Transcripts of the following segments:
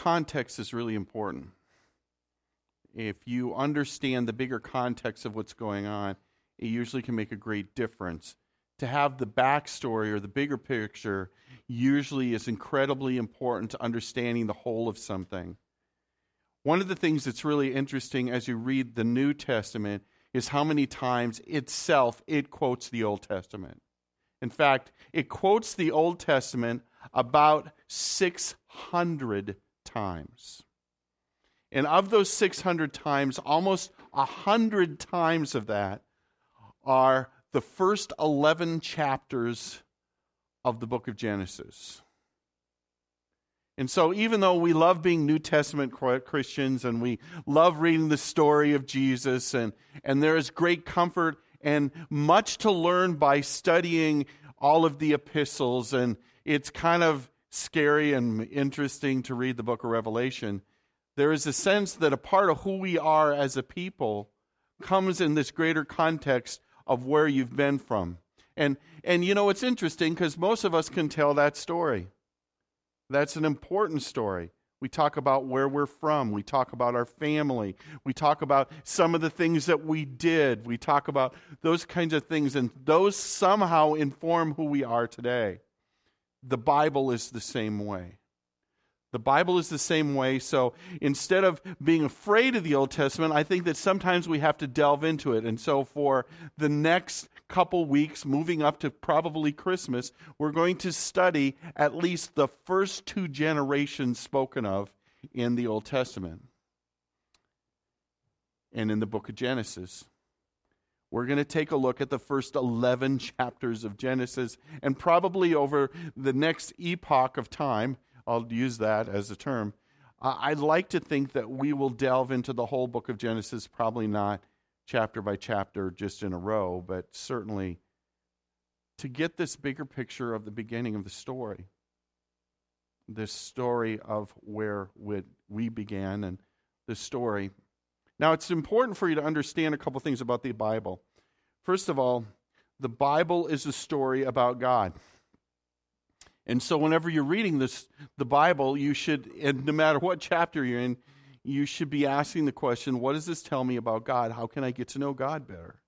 context is really important. If you understand the bigger context of what's going on, it usually can make a great difference. To have the backstory or the bigger picture usually is incredibly important to understanding the whole of something. One of the things that's really interesting as you read the New Testament is how many times itself it quotes the Old Testament. In fact, it quotes the Old Testament about 600 times. And of those 600 times, almost 100 times of that are the first 11 chapters of the book of Genesis. And so, even though we love being New Testament Christians and we love reading the story of Jesus, and, and there is great comfort and much to learn by studying all of the epistles, and it's kind of scary and interesting to read the book of Revelation, there is a sense that a part of who we are as a people comes in this greater context of where you've been from. And, and you know, it's interesting because most of us can tell that story. That's an important story. We talk about where we're from. We talk about our family. We talk about some of the things that we did. We talk about those kinds of things, and those somehow inform who we are today. The Bible is the same way. The Bible is the same way. So instead of being afraid of the Old Testament, I think that sometimes we have to delve into it. And so for the next couple weeks, moving up to probably Christmas, we're going to study at least the first two generations spoken of in the Old Testament and in the book of Genesis. We're going to take a look at the first 11 chapters of Genesis, and probably over the next epoch of time, I'll use that as a term. I'd like to think that we will delve into the whole book of Genesis, probably not chapter by chapter just in a row, but certainly to get this bigger picture of the beginning of the story. This story of where we began and the story. Now, it's important for you to understand a couple things about the Bible. First of all, the Bible is a story about God. And so, whenever you're reading this, the Bible, you should, and no matter what chapter you're in, you should be asking the question what does this tell me about God? How can I get to know God better?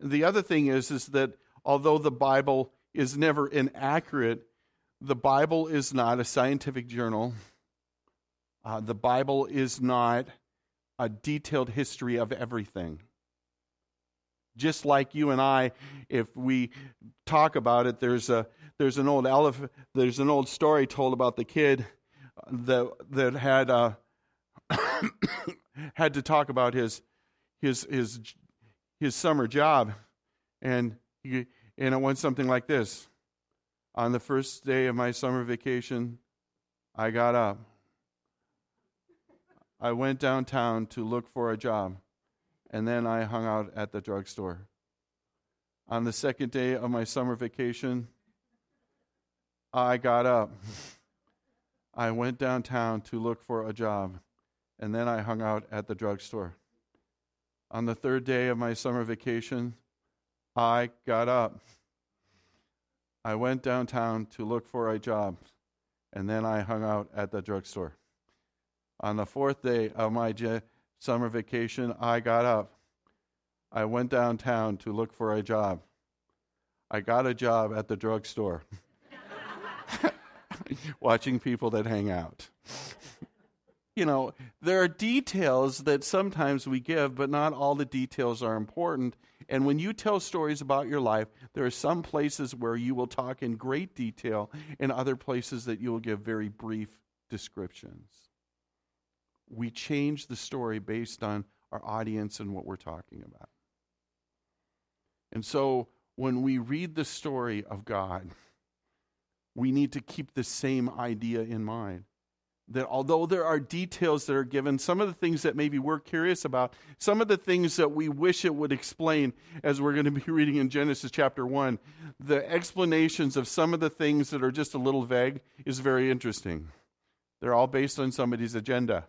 The other thing is, is that although the Bible is never inaccurate, the Bible is not a scientific journal. Uh, the Bible is not a detailed history of everything. Just like you and I, if we talk about it, there's a there's an old there's an old story told about the kid that that had uh, had to talk about his his his his summer job, and he, and it went something like this: On the first day of my summer vacation, I got up. I went downtown to look for a job, and then I hung out at the drugstore. On the second day of my summer vacation, I got up. I went downtown to look for a job, and then I hung out at the drugstore. On the third day of my summer vacation, I got up. I went downtown to look for a job, and then I hung out at the drugstore. On the fourth day of my summer vacation, I got up. I went downtown to look for a job. I got a job at the drugstore. watching people that hang out. you know, there are details that sometimes we give, but not all the details are important. And when you tell stories about your life, there are some places where you will talk in great detail, and other places that you will give very brief descriptions. We change the story based on our audience and what we're talking about. And so when we read the story of God, we need to keep the same idea in mind. That although there are details that are given, some of the things that maybe we're curious about, some of the things that we wish it would explain, as we're going to be reading in Genesis chapter 1, the explanations of some of the things that are just a little vague is very interesting. They're all based on somebody's agenda.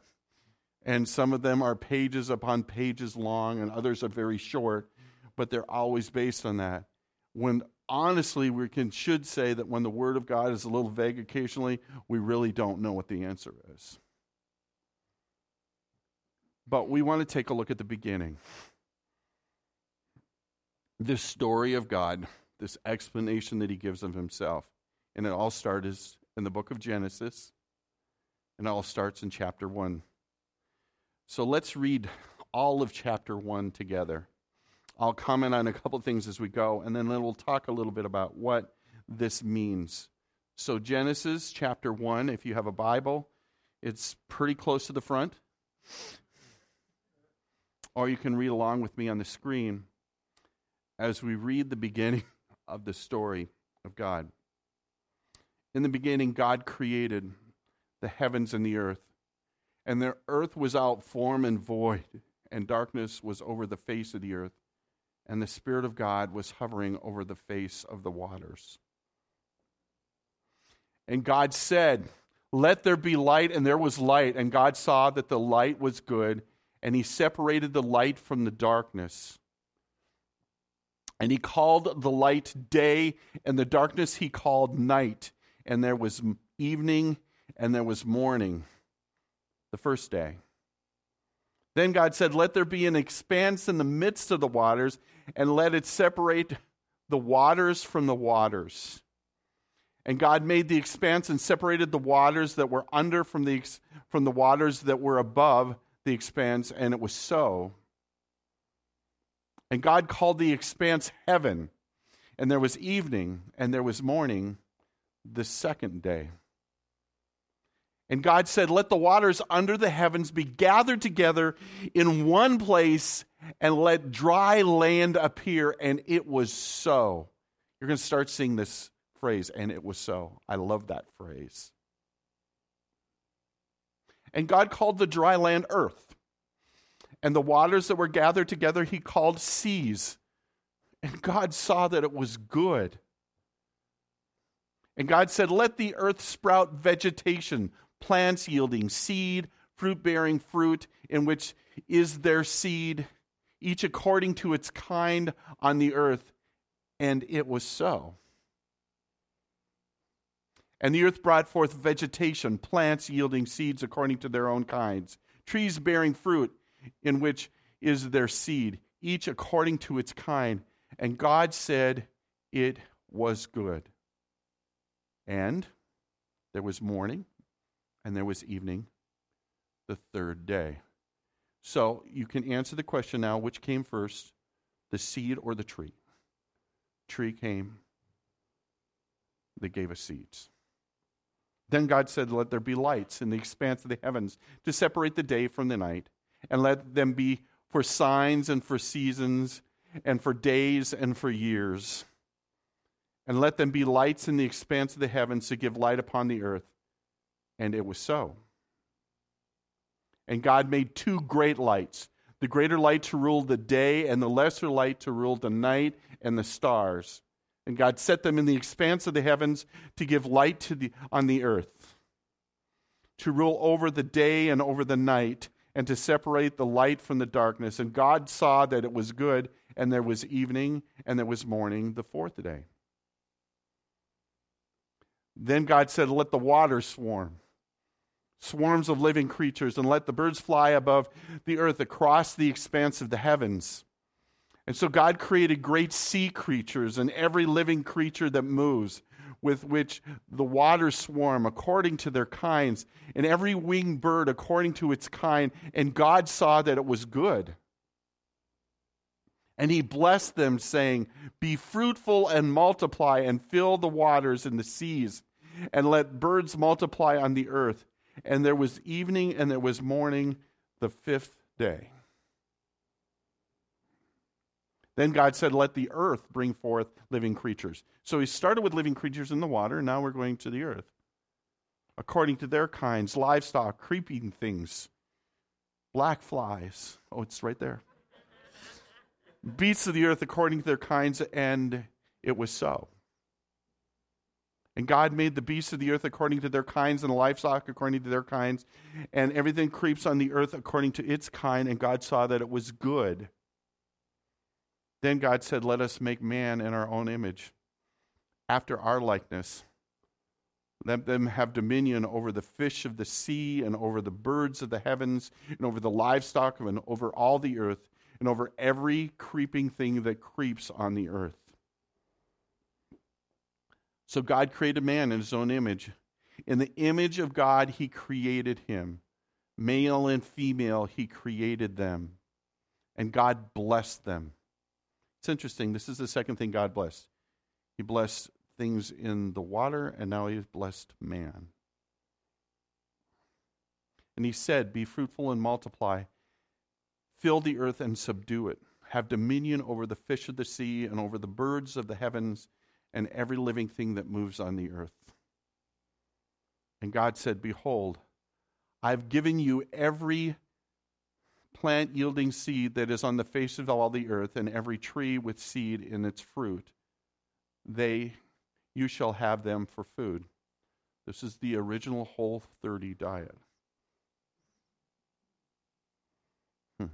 And some of them are pages upon pages long, and others are very short, but they're always based on that. When honestly, we can should say that when the Word of God is a little vague occasionally, we really don't know what the answer is. But we want to take a look at the beginning. This story of God, this explanation that He gives of Himself. And it all starts in the book of Genesis, and it all starts in chapter 1. So let's read all of chapter 1 together. I'll comment on a couple things as we go, and then we'll talk a little bit about what this means. So, Genesis chapter 1, if you have a Bible, it's pretty close to the front. Or you can read along with me on the screen as we read the beginning of the story of God. In the beginning, God created the heavens and the earth, and the earth was out form and void, and darkness was over the face of the earth and the Spirit of God was hovering over the face of the waters. And God said, Let there be light, and there was light. And God saw that the light was good, and He separated the light from the darkness. And He called the light day, and the darkness He called night. And there was evening, and there was morning, the first day. Then God said, Let there be an expanse in the midst of the waters, and let it separate the waters from the waters. And God made the expanse and separated the waters that were under from the, from the waters that were above the expanse, and it was so. And God called the expanse heaven. And there was evening, and there was morning the second day. And God said, Let the waters under the heavens be gathered together in one place, and let dry land appear. And it was so. You're going to start seeing this phrase, and it was so. I love that phrase. And God called the dry land earth. And the waters that were gathered together, he called seas. And God saw that it was good. And God said, Let the earth sprout vegetation plants yielding seed, fruit bearing fruit, in which is their seed, each according to its kind on the earth. And it was so. And the earth brought forth vegetation, plants yielding seeds according to their own kinds, trees bearing fruit, in which is their seed, each according to its kind. And God said, It was good. And there was morning, and there was evening the third day. So you can answer the question now which came first, the seed or the tree? Tree came, they gave us seeds. Then God said, Let there be lights in the expanse of the heavens to separate the day from the night, and let them be for signs and for seasons, and for days and for years. And let them be lights in the expanse of the heavens to give light upon the earth. And it was so. And God made two great lights the greater light to rule the day, and the lesser light to rule the night and the stars. And God set them in the expanse of the heavens to give light to the, on the earth, to rule over the day and over the night, and to separate the light from the darkness. And God saw that it was good, and there was evening, and there was morning the fourth day. Then God said, Let the waters swarm swarms of living creatures, and let the birds fly above the earth across the expanse of the heavens. And so God created great sea creatures and every living creature that moves, with which the waters swarm according to their kinds, and every winged bird according to its kind. And God saw that it was good. And he blessed them, saying, Be fruitful and multiply, and fill the waters and the seas, and let birds multiply on the earth. And there was evening and there was morning the fifth day. Then God said, Let the earth bring forth living creatures. So he started with living creatures in the water, and now we're going to the earth. According to their kinds, livestock, creeping things, black flies. Oh, it's right there. Beasts of the earth according to their kinds, and it was so. And God made the beasts of the earth according to their kinds, and the livestock according to their kinds, and everything creeps on the earth according to its kind. And God saw that it was good. Then God said, Let us make man in our own image, after our likeness. Let them have dominion over the fish of the sea and over the birds of the heavens and over the livestock and over all the earth and over every creeping thing that creeps on the earth. So God created man in his own image. In the image of God, he created him. Male and female, he created them. And God blessed them. It's interesting. This is the second thing God blessed. He blessed things in the water, and now he has blessed man. And he said, Be fruitful and multiply, fill the earth and subdue it, have dominion over the fish of the sea and over the birds of the heavens and every living thing that moves on the earth. And God said, Behold, I've given you every plant yielding seed that is on the face of all the earth, and every tree with seed in its fruit. They you shall have them for food. This is the original whole 30 diet.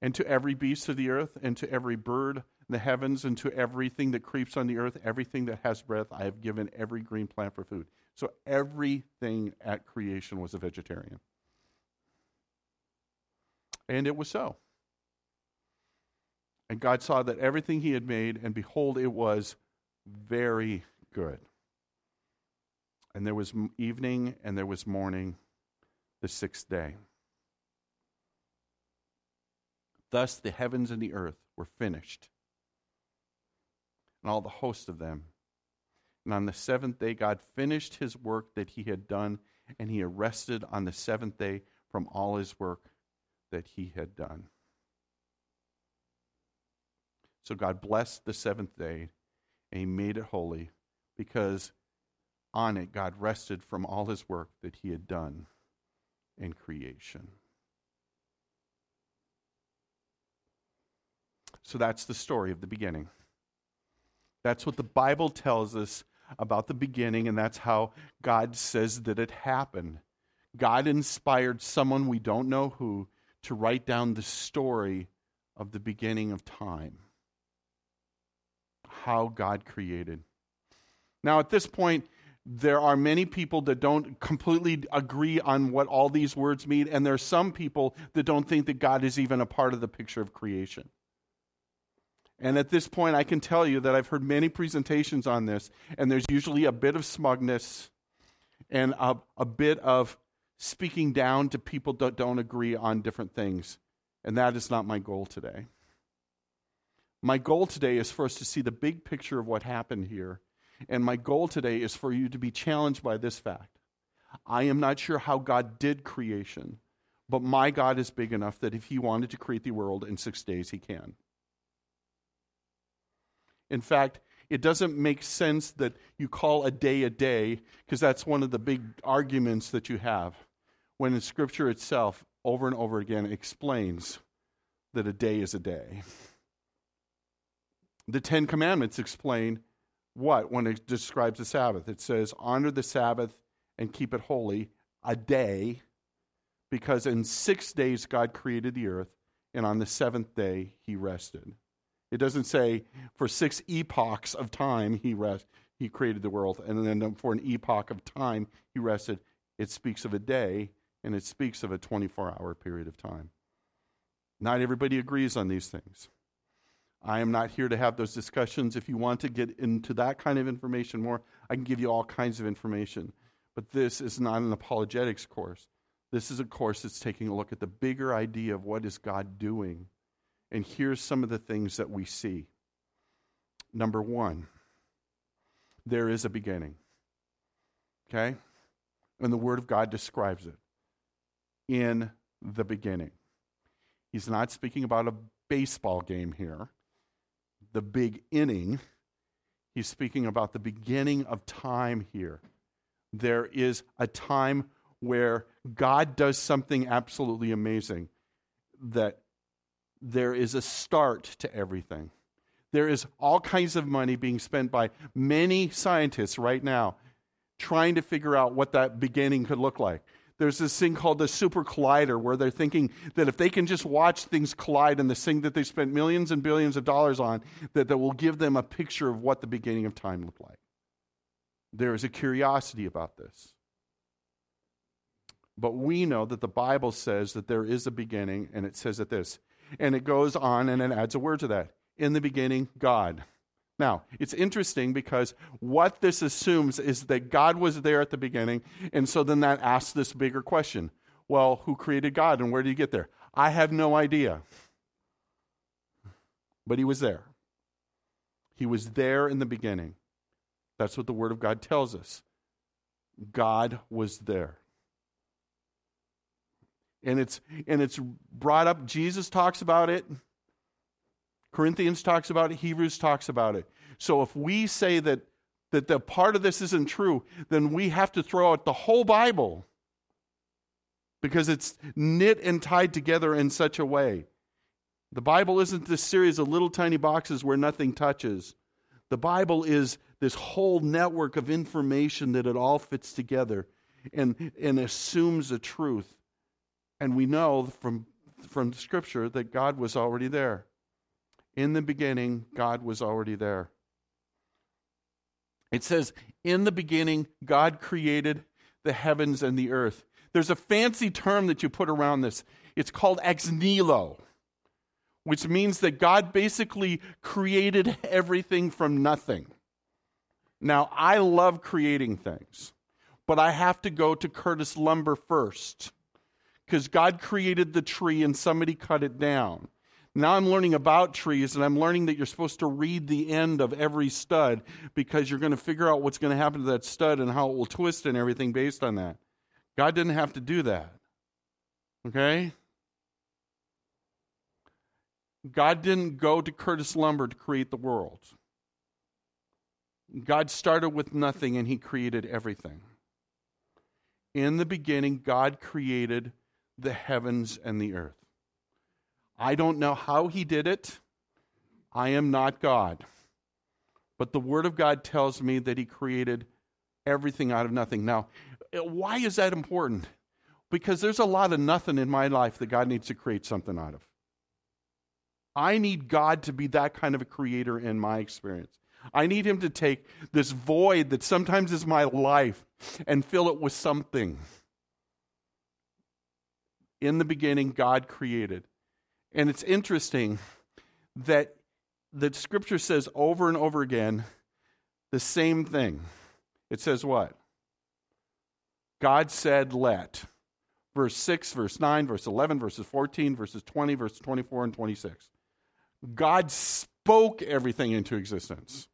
and to every beast of the earth, and to every bird the heavens, and to everything that creeps on the earth, everything that has breath, I have given every green plant for food. So everything at creation was a vegetarian. And it was so. And God saw that everything he had made, and behold, it was very good. And there was evening and there was morning the sixth day. Thus the heavens and the earth were finished, and all the host of them. And on the seventh day, God finished his work that he had done, and he rested on the seventh day from all his work that he had done. So God blessed the seventh day and he made it holy because on it God rested from all his work that he had done in creation. So that's the story of the beginning. That's what the Bible tells us about the beginning, and that's how God says that it happened. God inspired someone we don't know who to write down the story of the beginning of time how God created. Now, at this point, there are many people that don't completely agree on what all these words mean, and there are some people that don't think that God is even a part of the picture of creation. And at this point, I can tell you that I've heard many presentations on this, and there's usually a bit of smugness and a, a bit of speaking down to people that don't agree on different things. And that is not my goal today. My goal today is for us to see the big picture of what happened here. And my goal today is for you to be challenged by this fact. I am not sure how God did creation, but my God is big enough that if He wanted to create the world in six days, He can. In fact, it doesn't make sense that you call a day a day, because that's one of the big arguments that you have. When in Scripture itself, over and over again, explains that a day is a day. The Ten Commandments explain what when it describes the Sabbath. It says, Honor the Sabbath and keep it holy, a day, because in six days God created the earth, and on the seventh day he rested. It doesn't say for six epochs of time he rest, he created the world, and then for an epoch of time he rested. It speaks of a day, and it speaks of a 24 hour period of time. Not everybody agrees on these things. I am not here to have those discussions. If you want to get into that kind of information more, I can give you all kinds of information. But this is not an apologetics course. This is a course that's taking a look at the bigger idea of what is God doing. And here's some of the things that we see. Number one, there is a beginning. Okay? And the Word of God describes it. In the beginning. He's not speaking about a baseball game here the big inning, he's speaking about the beginning of time here. There is a time where God does something absolutely amazing, that there is a start to everything. There is all kinds of money being spent by many scientists right now trying to figure out what that beginning could look like. there's this thing called the super collider where they're thinking that if they can just watch things collide and this thing that they spent millions and billions of dollars on, that, that will give them a picture of what the beginning of time looked like. There is a curiosity about this. But we know that the Bible says that there is a beginning, and it says that this. And it goes on and it adds a word to that. In the beginning, God. Now, it's interesting because what this assumes is that God was there at the beginning, and so then that asks this bigger question well, who created God and where did he get there? I have no idea. But he was there. He was there in the beginning. That's what the Word of God tells us. God was there. And it's and it's brought up, Jesus talks about it. Corinthians talks about it, Hebrews talks about it. So if we say that that the part of this isn't true, then we have to throw out the whole Bible because it's knit and tied together in such a way. The Bible isn't this series of little tiny boxes where nothing touches. The Bible is this whole network of information that it all fits together and, and assumes a truth. And we know from, from Scripture that God was already there. In the beginning, God was already there. It says, In the beginning, God created the heavens and the earth. There's a fancy term that you put around this. It's called ex nihilo, which means that God basically created everything from nothing. Now, I love creating things, but I have to go to Curtis Lumber first because God created the tree and somebody cut it down. Now I'm learning about trees and I'm learning that you're supposed to read the end of every stud because you're going to figure out what's going to happen to that stud and how it will twist and everything based on that. God didn't have to do that. Okay? God didn't go to Curtis Lumber to create the world. God started with nothing and he created everything. In the beginning, God created the heavens and the earth. I don't know how he did it. I am not God. But the Word of God tells me that he created everything out of nothing. Now, eh, why is that important? Because there's a lot of nothing in my life that God needs to create something out of. I need God to be that kind of a creator in my experience. I need Him to take this void that sometimes is my life and fill it with something. In the beginning, God created. And it's interesting that the scripture says over and over again the same thing. It says what? God said, let. Verse 6, verse 9, verse 11, verses 14, verses 20, verses 24, and 26. God spoke everything into existence.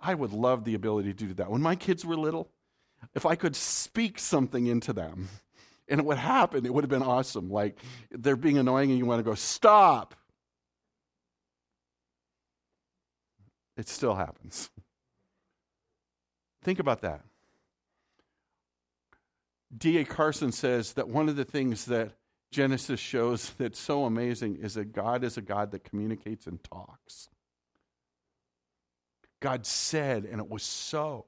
I would love the ability to do that. When my kids were little, if I could speak something into them, and it would happen. It would have been awesome. Like they're being annoying and you want to go, stop. It still happens. Think about that. D.A. Carson says that one of the things that Genesis shows that's so amazing is that God is a God that communicates and talks. God said, and it was so.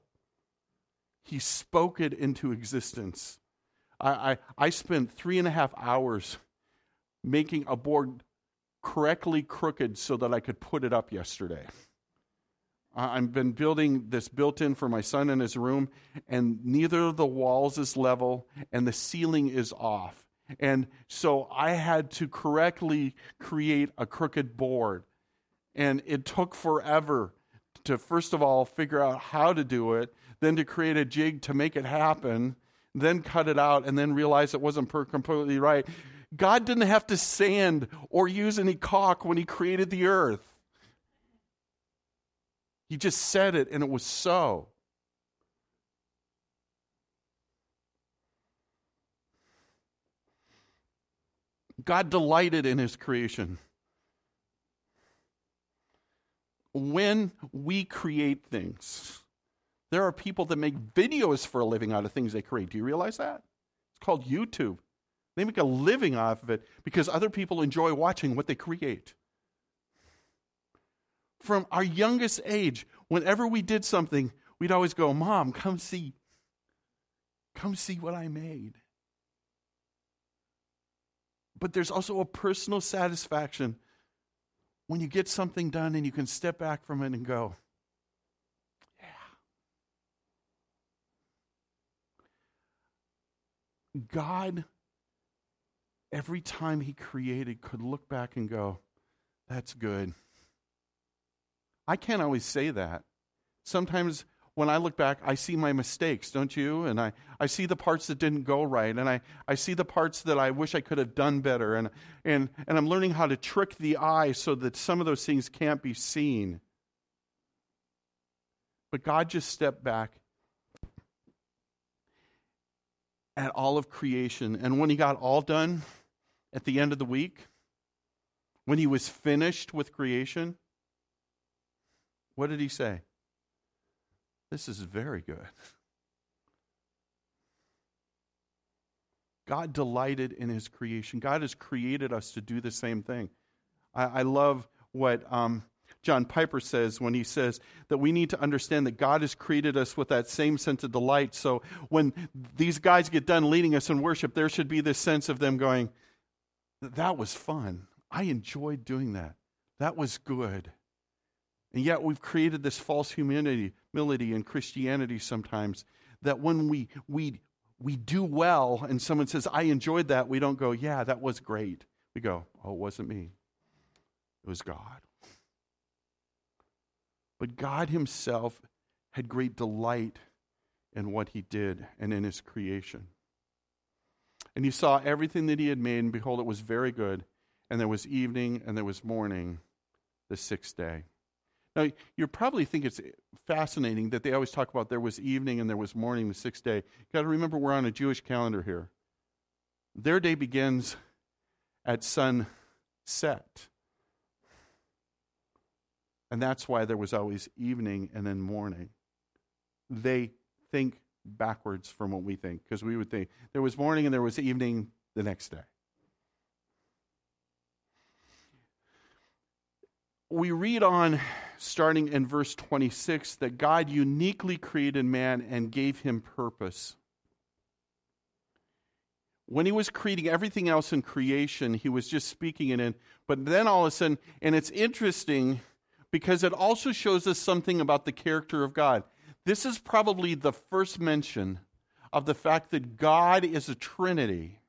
He spoke it into existence. I, I, I spent three and a half hours making a board correctly crooked so that I could put it up yesterday. I've been building this built in for my son in his room, and neither of the walls is level, and the ceiling is off. And so I had to correctly create a crooked board. And it took forever to, first of all, figure out how to do it, then to create a jig to make it happen then cut it out, and then realize it wasn't completely right. God didn't have to sand or use any caulk when He created the earth. He just said it, and it was so. God delighted in His creation. When we create things, there are people that make videos for a living out of things they create. Do you realize that? It's called YouTube. They make a living off of it because other people enjoy watching what they create. From our youngest age, whenever we did something, we'd always go, Mom, come see. Come see what I made. But there's also a personal satisfaction when you get something done and you can step back from it and go, God, every time He created, could look back and go, that's good. I can't always say that. Sometimes when I look back, I see my mistakes, don't you? And I, I see the parts that didn't go right, and I, I see the parts that I wish I could have done better, and, and, and I'm learning how to trick the eye so that some of those things can't be seen. But God just stepped back at all of creation, and when He got all done at the end of the week, when He was finished with creation, what did He say? This is very good. God delighted in his creation. God has created us to do the same thing. I, I love what um, John Piper says when he says that we need to understand that God has created us with that same sense of delight. So when these guys get done leading us in worship, there should be this sense of them going, That was fun. I enjoyed doing that. That was good. And yet we've created this false humility, in Christianity sometimes that when we, we, we do well and someone says, I enjoyed that, we don't go, yeah, that was great. We go, oh, it wasn't me. It was God. But God Himself had great delight in what He did and in His creation. And He saw everything that He had made, and behold, it was very good. And there was evening and there was morning the sixth day. Now, you probably think it's fascinating that they always talk about there was evening and there was morning the sixth day. You've got to remember we're on a Jewish calendar here. Their day begins at sunset. And that's why there was always evening and then morning. They think backwards from what we think, because we would think there was morning and there was evening the next day. we read on, starting in verse 26, that God uniquely created man and gave him purpose. When he was creating everything else in creation, he was just speaking it in. But then all of a sudden, and it's interesting because it also shows us something about the character of God. This is probably the first mention of the fact that God is a Trinity.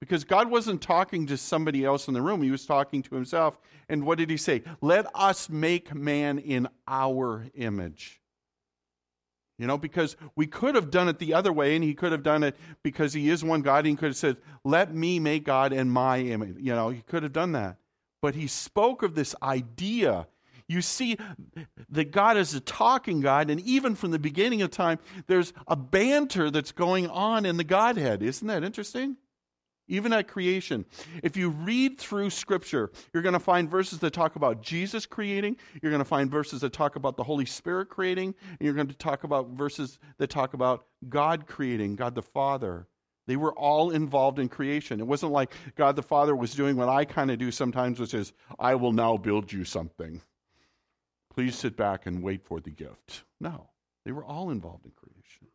Because God wasn't talking to somebody else in the room, He was talking to Himself. And what did He say? Let us make man in our image. You know, because we could have done it the other way, and He could have done it because He is one God. And he could have said, Let me make God in my image. You know, He could have done that. But He spoke of this idea. You see that God is a talking God, and even from the beginning of time, there's a banter that's going on in the Godhead. Isn't that interesting? even at creation. If you read through Scripture, you're going to find verses that talk about Jesus creating, you're going to find verses that talk about the Holy Spirit creating, and you're going to talk about verses that talk about God creating, God the Father. They were all involved in creation. It wasn't like God the Father was doing what I kind of do sometimes, which is, I will now build you something. Please sit back and wait for the gift. No, they were all involved in creation.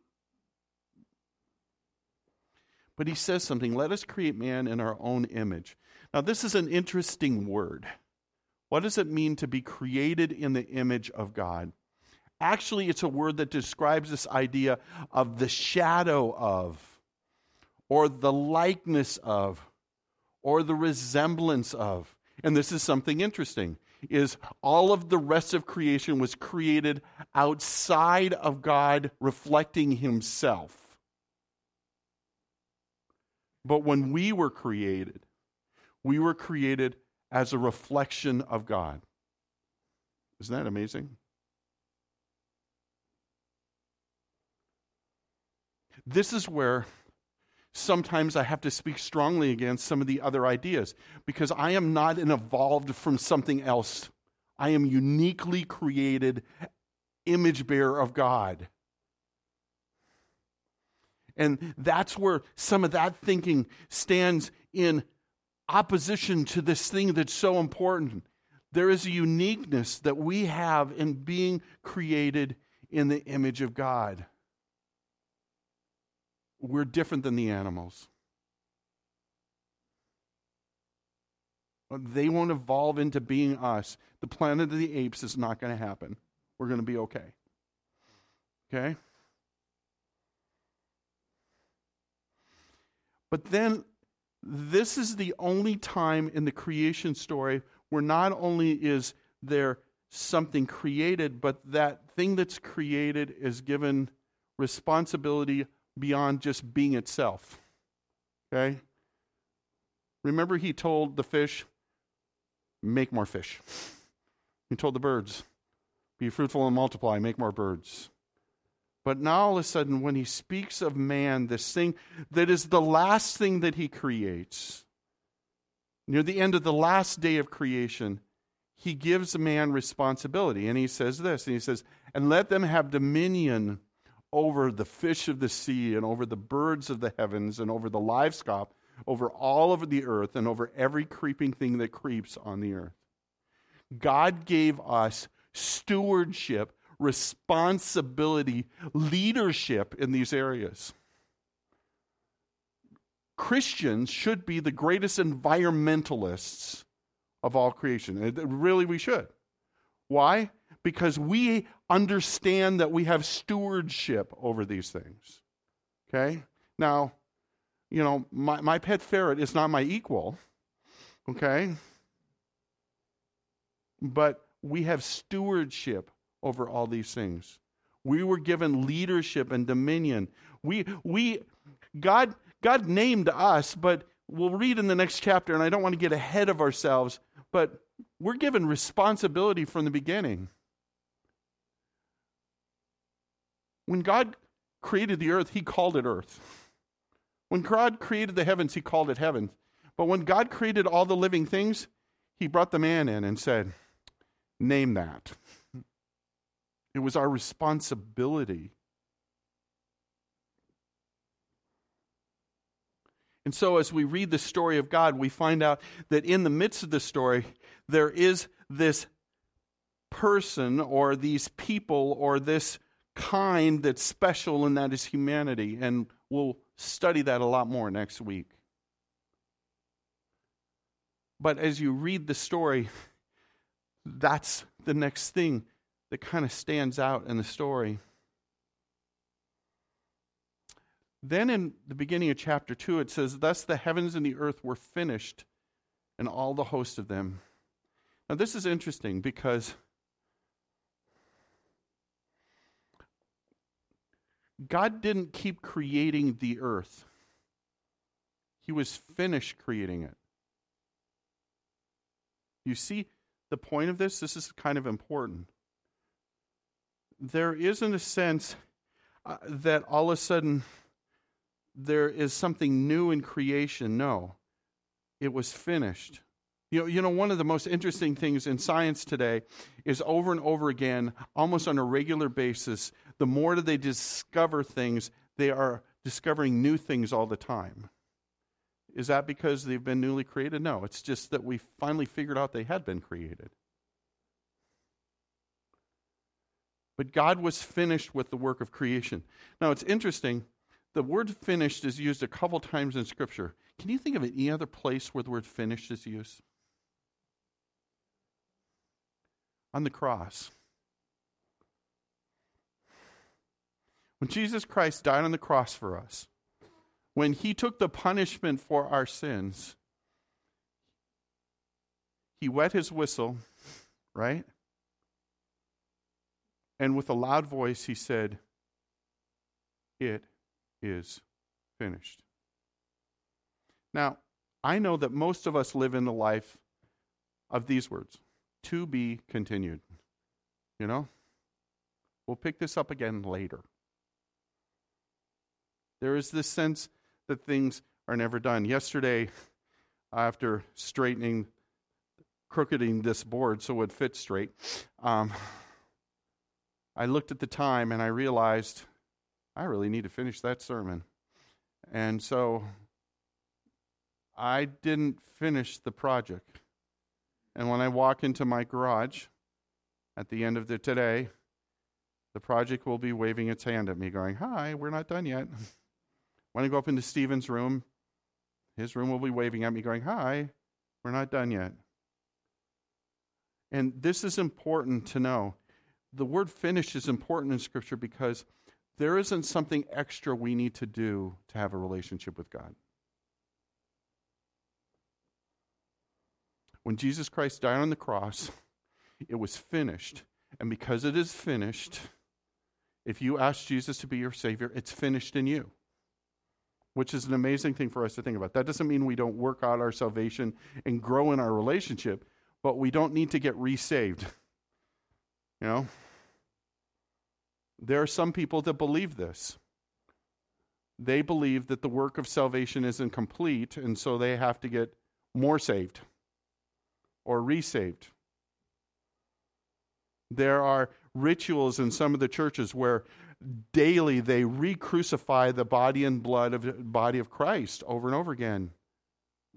But he says something let us create man in our own image. Now, this is an interesting word. What does it mean to be created in the image of God? Actually, it's a word that describes this idea of the shadow of, or the likeness of, or the resemblance of. And this is something interesting is all of the rest of creation was created outside of God reflecting himself. But when we were created, we were created as a reflection of God. Isn't that amazing? This is where sometimes I have to speak strongly against some of the other ideas because I am not an evolved from something else. I am uniquely created image bearer of God. And that's where some of that thinking stands in opposition to this thing that's so important. There is a uniqueness that we have in being created in the image of God. We're different than the animals. They won't evolve into being us. The planet of the apes is not going to happen. We're going to be okay. Okay? But then, this is the only time in the creation story where not only is there something created, but that thing that's created is given responsibility beyond just being itself. Okay? Remember, he told the fish, make more fish. He told the birds, be fruitful and multiply, make more birds. But now all of a sudden, when he speaks of man, this thing that is the last thing that he creates, near the end of the last day of creation, he gives man responsibility. And he says this, and he says, and let them have dominion over the fish of the sea, and over the birds of the heavens, and over the livestock, over all of the earth, and over every creeping thing that creeps on the earth. God gave us stewardship responsibility, leadership in these areas. Christians should be the greatest environmentalists of all creation. Really, we should. Why? Because we understand that we have stewardship over these things. Okay? Now, you know, my, my pet ferret is not my equal. Okay? But we have stewardship over all these things. We were given leadership and dominion. We, we, God, God named us, but we'll read in the next chapter, and I don't want to get ahead of ourselves, but we're given responsibility from the beginning. When God created the earth, He called it earth. When God created the heavens, He called it heaven. But when God created all the living things, He brought the man in and said, Name that. It was our responsibility. And so, as we read the story of God, we find out that in the midst of the story, there is this person or these people or this kind that's special, and that is humanity. And we'll study that a lot more next week. But as you read the story, that's the next thing that kind of stands out in the story. Then in the beginning of chapter 2, it says, Thus the heavens and the earth were finished, and all the host of them. Now, this is interesting because God didn't keep creating the earth, He was finished creating it. You see the point of this? This is kind of important there isn't a sense uh, that all of a sudden there is something new in creation. No, it was finished. You know, you know, one of the most interesting things in science today is over and over again, almost on a regular basis, the more that they discover things, they are discovering new things all the time. Is that because they've been newly created? No, it's just that we finally figured out they had been created. But God was finished with the work of creation. Now, it's interesting. The word finished is used a couple times in Scripture. Can you think of any other place where the word finished is used? On the cross. When Jesus Christ died on the cross for us, when he took the punishment for our sins, he wet his whistle, right? And with a loud voice, he said, It is finished. Now, I know that most of us live in the life of these words to be continued. You know? We'll pick this up again later. There is this sense that things are never done. Yesterday, after straightening, crookeding this board so it would fit straight, um, I looked at the time and I realized I really need to finish that sermon. And so I didn't finish the project. And when I walk into my garage at the end of the today, the project will be waving its hand at me, going, Hi, we're not done yet. When I go up into Stephen's room, his room will be waving at me, going, Hi, we're not done yet. And this is important to know. The word finished is important in Scripture because there isn't something extra we need to do to have a relationship with God. When Jesus Christ died on the cross, it was finished. And because it is finished, if you ask Jesus to be your Savior, it's finished in you, which is an amazing thing for us to think about. That doesn't mean we don't work out our salvation and grow in our relationship, but we don't need to get resaved. You know? There are some people that believe this. They believe that the work of salvation isn't complete, and so they have to get more saved or resaved. There are rituals in some of the churches where daily they re-crucify the body and blood of body of Christ over and over again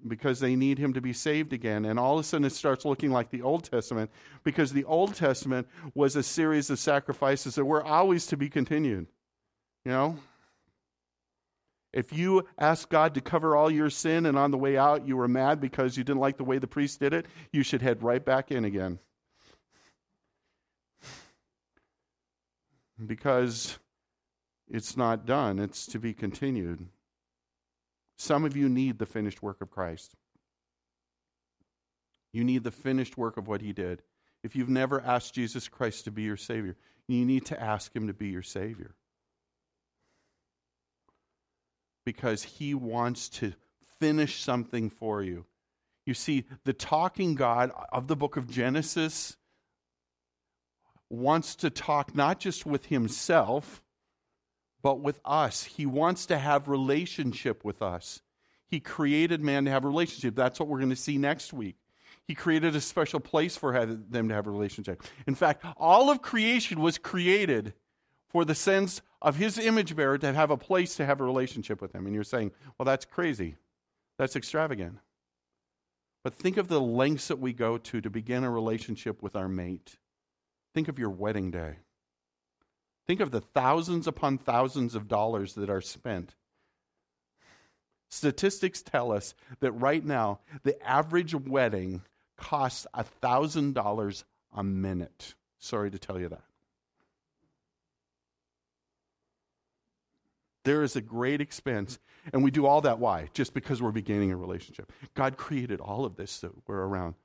because they need him to be saved again. And all of a sudden it starts looking like the Old Testament because the Old Testament was a series of sacrifices that were always to be continued. You know? If you ask God to cover all your sin and on the way out you were mad because you didn't like the way the priest did it, you should head right back in again. Because it's not done, it's to be continued. Some of you need the finished work of Christ. You need the finished work of what he did. If you've never asked Jesus Christ to be your Savior, you need to ask him to be your Savior. Because he wants to finish something for you. You see, the talking God of the book of Genesis wants to talk not just with himself, but with us. He wants to have relationship with us. He created man to have a relationship. That's what we're going to see next week. He created a special place for them to have a relationship. In fact, all of creation was created for the sense of his image bearer to have a place to have a relationship with him. And you're saying, well, that's crazy. That's extravagant. But think of the lengths that we go to to begin a relationship with our mate. Think of your wedding day. Think of the thousands upon thousands of dollars that are spent. Statistics tell us that right now, the average wedding costs $1,000 a minute. Sorry to tell you that. There is a great expense, and we do all that. Why? Just because we're beginning a relationship. God created all of this that we're around.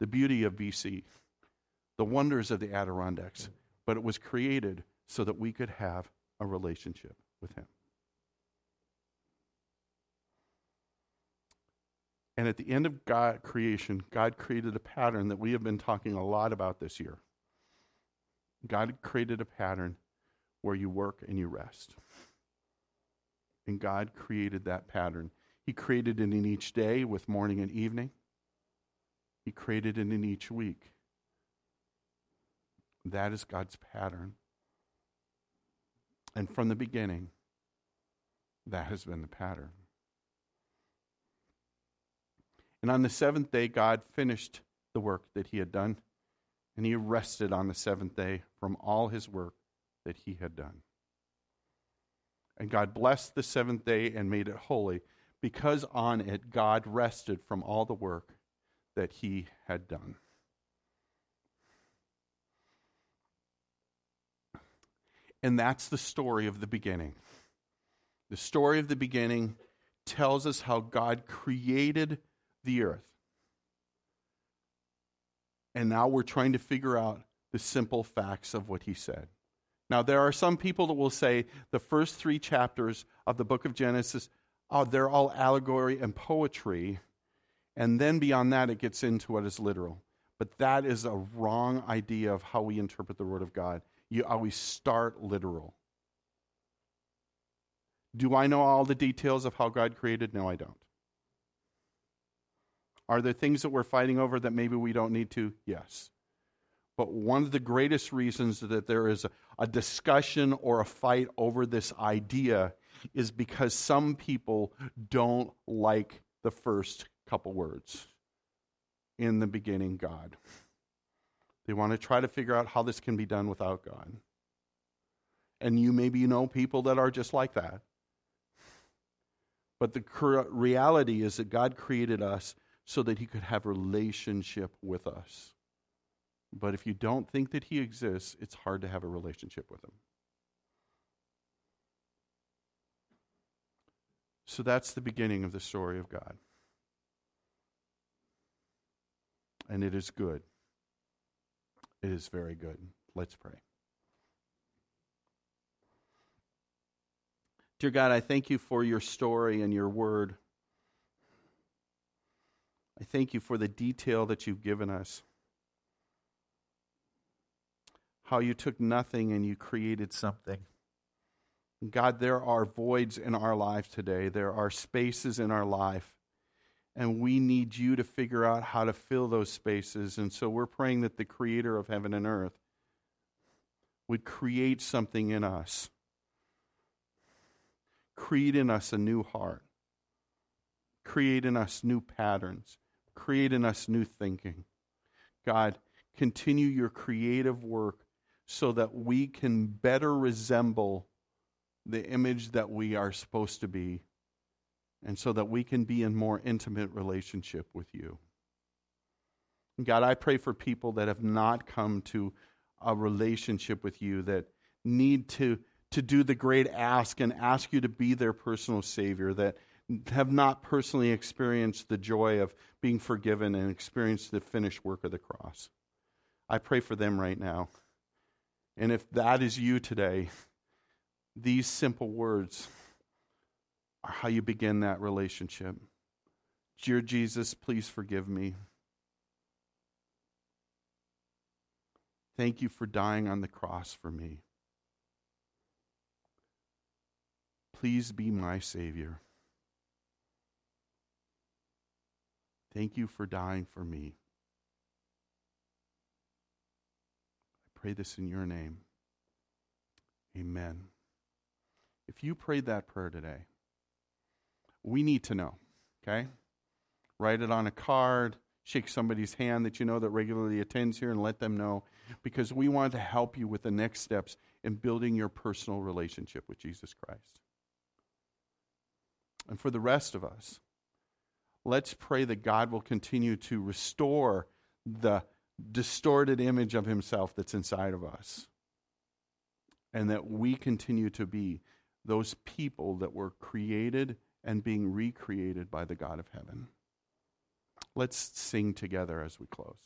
The beauty of BC, the wonders of the Adirondacks, but it was created so that we could have a relationship with Him. And at the end of God creation, God created a pattern that we have been talking a lot about this year. God created a pattern where you work and you rest. And God created that pattern. He created it in each day with morning and evening. He created it in each week. That is God's pattern. And from the beginning, that has been the pattern. And on the seventh day, God finished the work that he had done, and he rested on the seventh day from all his work that he had done. And God blessed the seventh day and made it holy, because on it God rested from all the work that he had done. And that's the story of the beginning. The story of the beginning tells us how God created the earth. And now we're trying to figure out the simple facts of what he said. Now, there are some people that will say the first three chapters of the book of Genesis, oh, they're all allegory and poetry. And then beyond that, it gets into what is literal. But that is a wrong idea of how we interpret the Word of God you always start literal. Do I know all the details of how God created? No, I don't. Are there things that we're fighting over that maybe we don't need to? Yes. But one of the greatest reasons that there is a, a discussion or a fight over this idea is because some people don't like the first couple words. In the beginning, God. They want to try to figure out how this can be done without God. And you maybe know people that are just like that. But the reality is that God created us so that He could have relationship with us. But if you don't think that He exists, it's hard to have a relationship with Him. So that's the beginning of the story of God. And it is good. It is very good. Let's pray. Dear God, I thank you for your story and your word. I thank you for the detail that you've given us. How you took nothing and you created something. God, there are voids in our life today. There are spaces in our life. And we need you to figure out how to fill those spaces. And so we're praying that the creator of heaven and earth would create something in us, create in us a new heart, create in us new patterns, create in us new thinking. God, continue your creative work so that we can better resemble the image that we are supposed to be, and so that we can be in more intimate relationship with you. God, I pray for people that have not come to a relationship with you, that need to, to do the great ask and ask you to be their personal Savior, that have not personally experienced the joy of being forgiven and experienced the finished work of the cross. I pray for them right now. And if that is you today, these simple words how you begin that relationship. Dear Jesus, please forgive me. Thank you for dying on the cross for me. Please be my Savior. Thank you for dying for me. I pray this in your name. Amen. If you prayed that prayer today, we need to know, okay? Write it on a card, shake somebody's hand that you know that regularly attends here, and let them know because we want to help you with the next steps in building your personal relationship with Jesus Christ. And for the rest of us, let's pray that God will continue to restore the distorted image of Himself that's inside of us. And that we continue to be those people that were created and being recreated by the God of heaven. Let's sing together as we close.